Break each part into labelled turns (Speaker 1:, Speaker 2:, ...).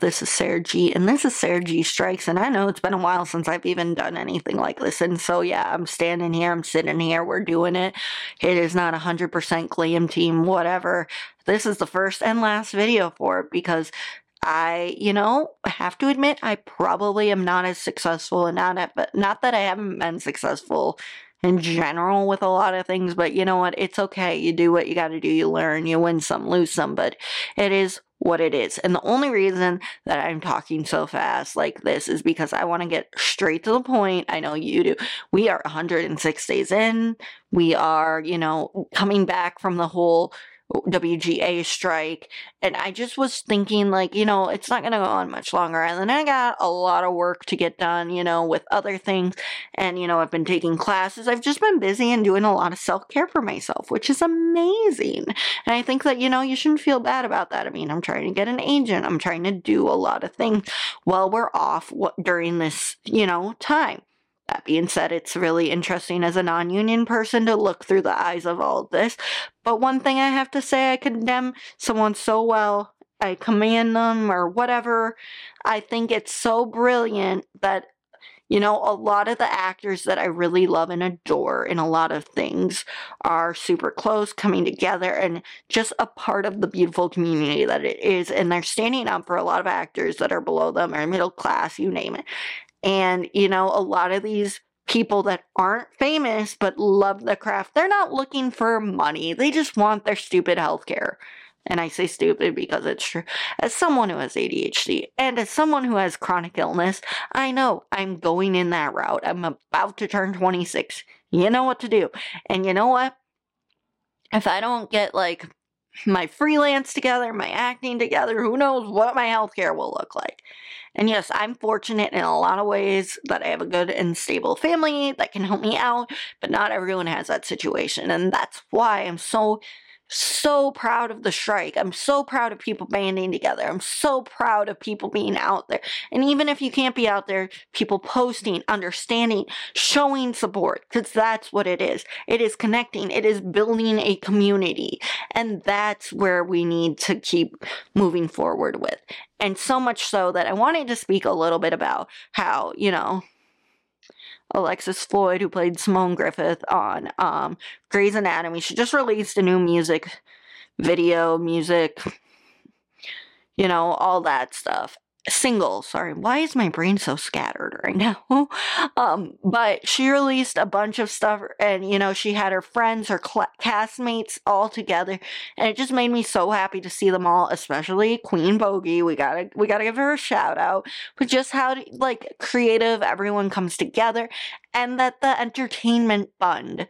Speaker 1: This is Sara G, and this is Sara G Strikes. And I know it's been a while since I've even done anything like this. And so, yeah, I'm standing here, I'm sitting here, we're doing it. It is not 100% glam team, whatever. This is the first and last video for it because I, you know, have to admit I probably am not as successful and not at, but not that I haven't been successful in general with a lot of things, but you know what? It's okay. You do what you got to do. You learn. You win some, lose some, but it is what it is. And the only reason that I'm talking so fast like this is because I want to get straight to the point. I know you do. We are 106 days in. We are, you know, coming back from the whole WGA strike. And I just was thinking, like, you know, it's not going to go on much longer. And then I got a lot of work to get done, you know, with other things. And, you know, I've been taking classes. I've just been busy and doing a lot of self care for myself, which is amazing. And I think that, you know, you shouldn't feel bad about that. I mean, I'm trying to get an agent, I'm trying to do a lot of things while we're off during this, you know, time. That being said, it's really interesting as a non union person to look through the eyes of all of this. But one thing I have to say, I condemn someone so well. I command them or whatever. I think it's so brilliant that, you know, a lot of the actors that I really love and adore in a lot of things are super close, coming together, and just a part of the beautiful community that it is. And they're standing up for a lot of actors that are below them or middle class, you name it. And, you know, a lot of these people that aren't famous but love the craft, they're not looking for money. They just want their stupid healthcare. And I say stupid because it's true. As someone who has ADHD and as someone who has chronic illness, I know I'm going in that route. I'm about to turn 26. You know what to do. And you know what? If I don't get like my freelance together, my acting together, who knows what my healthcare will look like. And yes, I'm fortunate in a lot of ways that I have a good and stable family that can help me out, but not everyone has that situation. And that's why I'm so so proud of the strike. I'm so proud of people banding together. I'm so proud of people being out there. And even if you can't be out there, people posting, understanding, showing support, because that's what it is. It is connecting, it is building a community. And that's where we need to keep moving forward with. And so much so that I wanted to speak a little bit about how, you know, Alexis Floyd, who played Simone Griffith on um, Grey's Anatomy. She just released a new music video, music, you know, all that stuff single sorry why is my brain so scattered right now? Um but she released a bunch of stuff and you know she had her friends her cl- castmates all together and it just made me so happy to see them all especially queen bogey we gotta we gotta give her a shout out but just how like creative everyone comes together and that the entertainment fund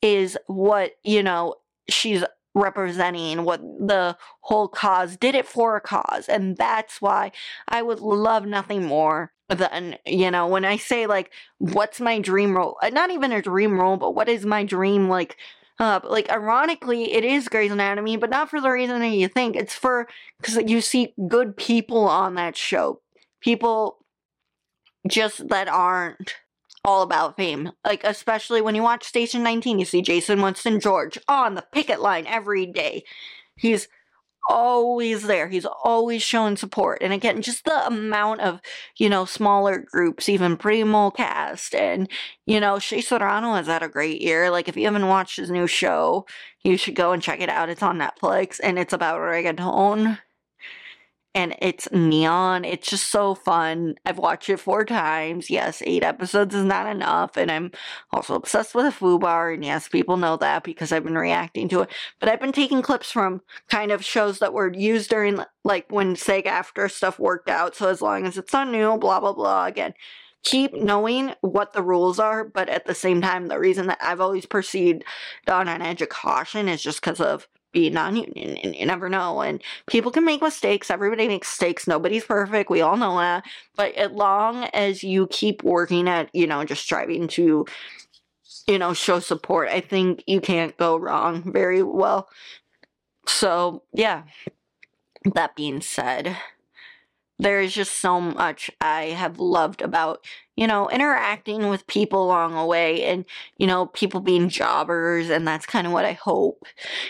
Speaker 1: is what you know she's representing what the whole cause did it for a cause and that's why i would love nothing more than you know when i say like what's my dream role uh, not even a dream role but what is my dream like uh, like ironically it is Grey's Anatomy but not for the reason that you think it's for because you see good people on that show people just that aren't all about fame. Like, especially when you watch Station 19, you see Jason Winston George on the picket line every day. He's always there. He's always showing support. And again, just the amount of, you know, smaller groups, even Primo cast and, you know, Shea Serrano has had a great year. Like, if you haven't watched his new show, you should go and check it out. It's on Netflix and it's about reggaeton and it's neon. It's just so fun. I've watched it four times. Yes, eight episodes is not enough, and I'm also obsessed with a FUBAR, and yes, people know that because I've been reacting to it. But I've been taking clips from kind of shows that were used during, like, when SAG-AFTRA stuff worked out, so as long as it's not new, blah, blah, blah, again. Keep knowing what the rules are, but at the same time, the reason that I've always proceeded on an edge of caution is just because of be non-union and you never know and people can make mistakes everybody makes mistakes nobody's perfect we all know that but as long as you keep working at you know just striving to you know show support i think you can't go wrong very well. So yeah. That being said there is just so much I have loved about, you know, interacting with people along the way and, you know, people being jobbers. And that's kind of what I hope.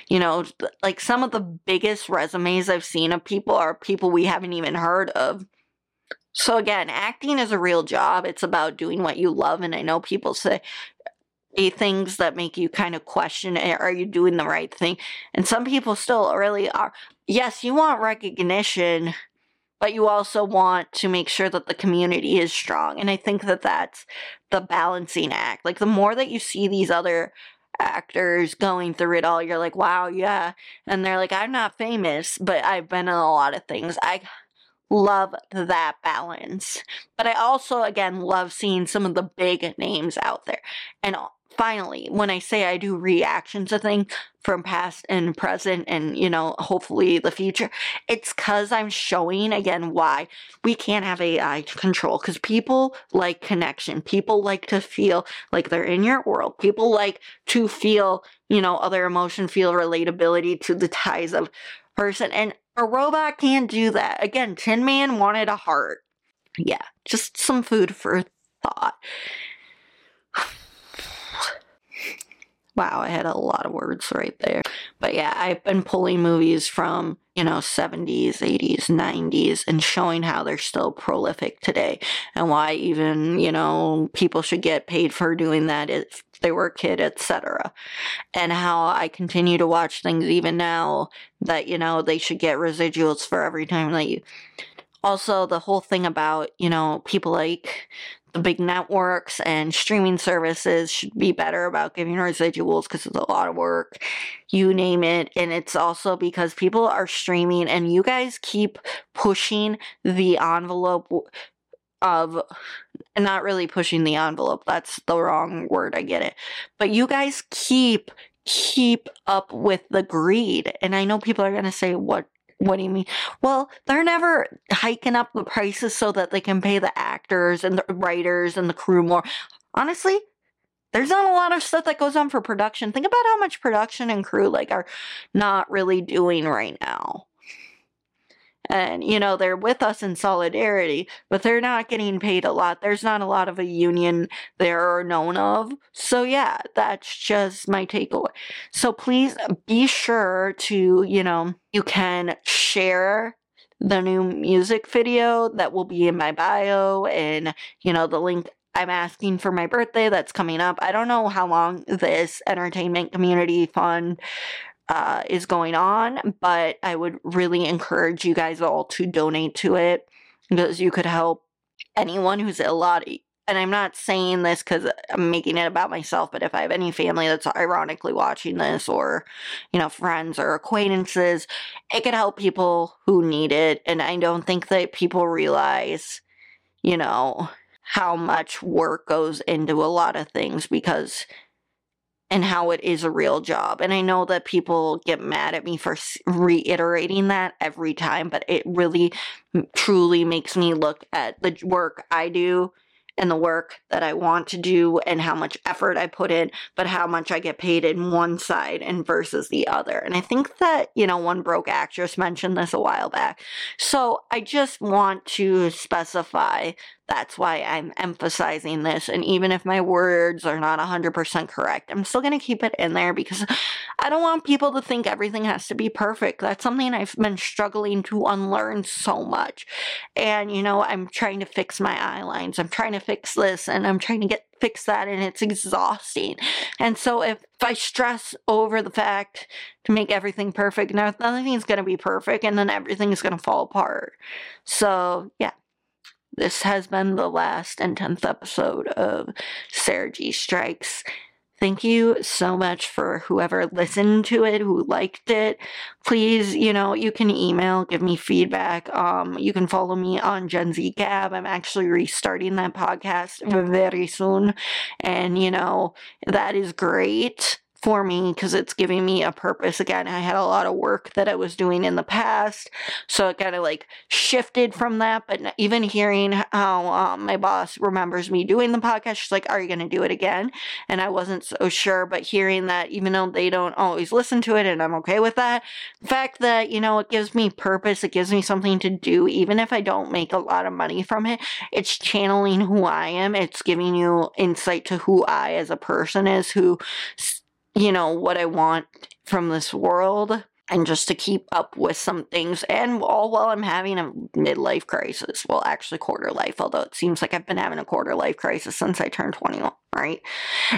Speaker 1: You know, like some of the biggest resumes I've seen of people are people we haven't even heard of. So again, acting is a real job. It's about doing what you love. And I know people say, things that make you kind of question eh, are you doing the right thing and some people still really are yes you want recognition but you also want to make sure that the community is strong. And I think that that's the balancing act. Like the more that you see these other actors going through it all, you're like, wow, yeah. And they're like, I'm not famous, but I've been in a lot of things. I love that balance. But I also, again, love seeing some of the big names out there. And finally, when I say I do reactions to things from past and present and, you know, hopefully the future, it's because I'm showing again why we can't have AI control because people like connection. People like to feel like they're in your world. People like to feel, you know, other emotion, feel relatability to the ties of person. And a robot can't do that. Again, Tin Man wanted a heart. Yeah, just some food for thought. Wow, I had a lot of words right there. But yeah, I've been pulling movies from, you know, 70s, 80s, 90s and showing how they're still prolific today and why even, you know, people should get paid for doing that if they were a kid, etc. And how I continue to watch things even now that, you know, they should get residuals for every time that you also the whole thing about you know people like the big networks and streaming services should be better about giving residuals because it's a lot of work. You name it. And it's also because people are streaming and you guys keep pushing the envelope of not really pushing the envelope. That's the wrong word. I get it. But you guys keep keep up with the greed. And I know people are going to say, what what do you mean? Well, they're never hiking up the prices so that they can pay the actors and the writers and the crew more. Honestly, there's not a lot of stuff that goes on for production. Think about how much production and crew like are not really doing right now and you know they're with us in solidarity but they're not getting paid a lot. There's not a lot of a union there or known of. So yeah that's just my takeaway. So please be sure to you know you can share the new music video that will be in my bio and you know the link I'm asking for my birthday that's coming up. I don't know how long this entertainment community fund uh, is going on, but I would really encourage you guys all to donate to it because you could help anyone who's a lot. And I'm not saying this because I'm making it about myself, but if I have any family that's ironically watching this, or you know, friends or acquaintances, it could help people who need it. And I don't think that people realize, you know, how much work goes into a lot of things because and how it is a real job. And I know that people get mad at me for reiterating that every time, but it really truly makes me look at the work I do and the work that I want to do and how much effort I put in, but how much I get paid in one side and versus the other. And I think that, you know, one broke actress mentioned this a while back. So I just want to specify that's why I'm emphasizing this. And even if my words are not 100% correct, I'm still going to keep it in there because I don't want people to think everything has to be perfect. That's something I've been struggling to unlearn so much. And, you know, I'm trying to fix my eye lines. I'm trying to fix this and I'm trying to get fix that and it's exhausting. And so if, if I stress over the fact to make everything perfect, now nothing's going to be perfect and then everything's going to fall apart. So, yeah. This has been the last and 10th episode of G Strikes. Thank you so much for whoever listened to it, who liked it. Please, you know, you can email, give me feedback. Um, you can follow me on Gen Z Gab. I'm actually restarting that podcast very soon. And, you know, that is great for me because it's giving me a purpose again. I had a lot of work that I was doing in the past, so it kind of like shifted from that. But even hearing how um, my boss remembers me doing the podcast, she's like, Are you going to do it again? And I wasn't so sure, but hearing that even though they don't always listen to it, and I'm okay with that, the fact that, you know, it gives me purpose, it gives me something to do, even if I don't make a lot of money from it, it's channeling who I am, it's giving you insight to who I as a person is, who you know, what I want from this world and just to keep up with some things and all while I'm having a midlife crisis. Well, actually quarter life, although it seems like I've been having a quarter life crisis since I turned 21, right?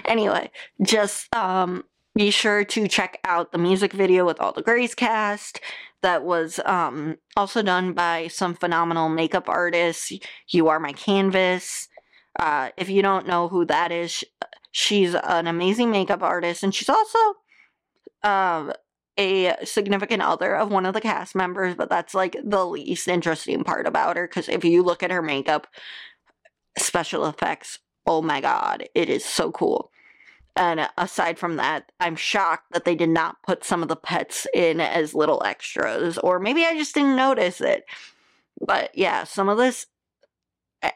Speaker 1: Anyway, just um be sure to check out the music video with all the Grey's cast that was um also done by some phenomenal makeup artists. You are my canvas. Uh, if you don't know who that is, She's an amazing makeup artist, and she's also uh, a significant other of one of the cast members, but that's like the least interesting part about her because if you look at her makeup, special effects, oh my god, it is so cool. And aside from that, I'm shocked that they did not put some of the pets in as little extras, or maybe I just didn't notice it. But yeah, some of this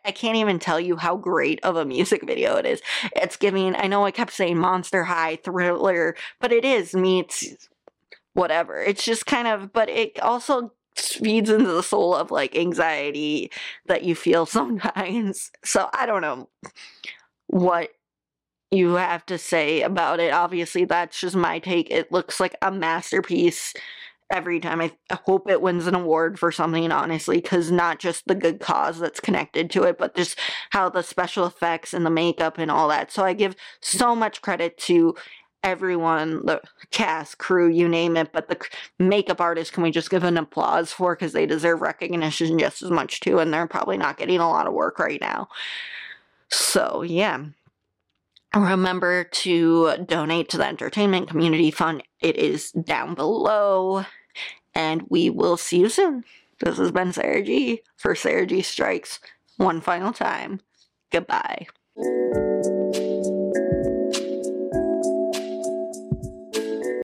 Speaker 1: I can't even tell you how great of a music video it is. It's giving, I know I kept saying Monster High, Thriller, but it is meets whatever. It's just kind of, but it also feeds into the soul of like anxiety that you feel sometimes. So I don't know what you have to say about it. Obviously, that's just my take. It looks like a masterpiece every time. I hope it wins an award for something, honestly, because not just the good cause that's connected to it, but just how the special effects and the makeup and all that. So I give so much credit to everyone, the cast, crew, you name it, but the makeup artists, can we just give an applause for because they deserve recognition just as much too, and they're probably not getting a lot of work right now. So, yeah. Remember to donate to the Entertainment Community Fund. It is down below and we will see you soon. This has been Sara G for Sara G Strikes one final time. Goodbye.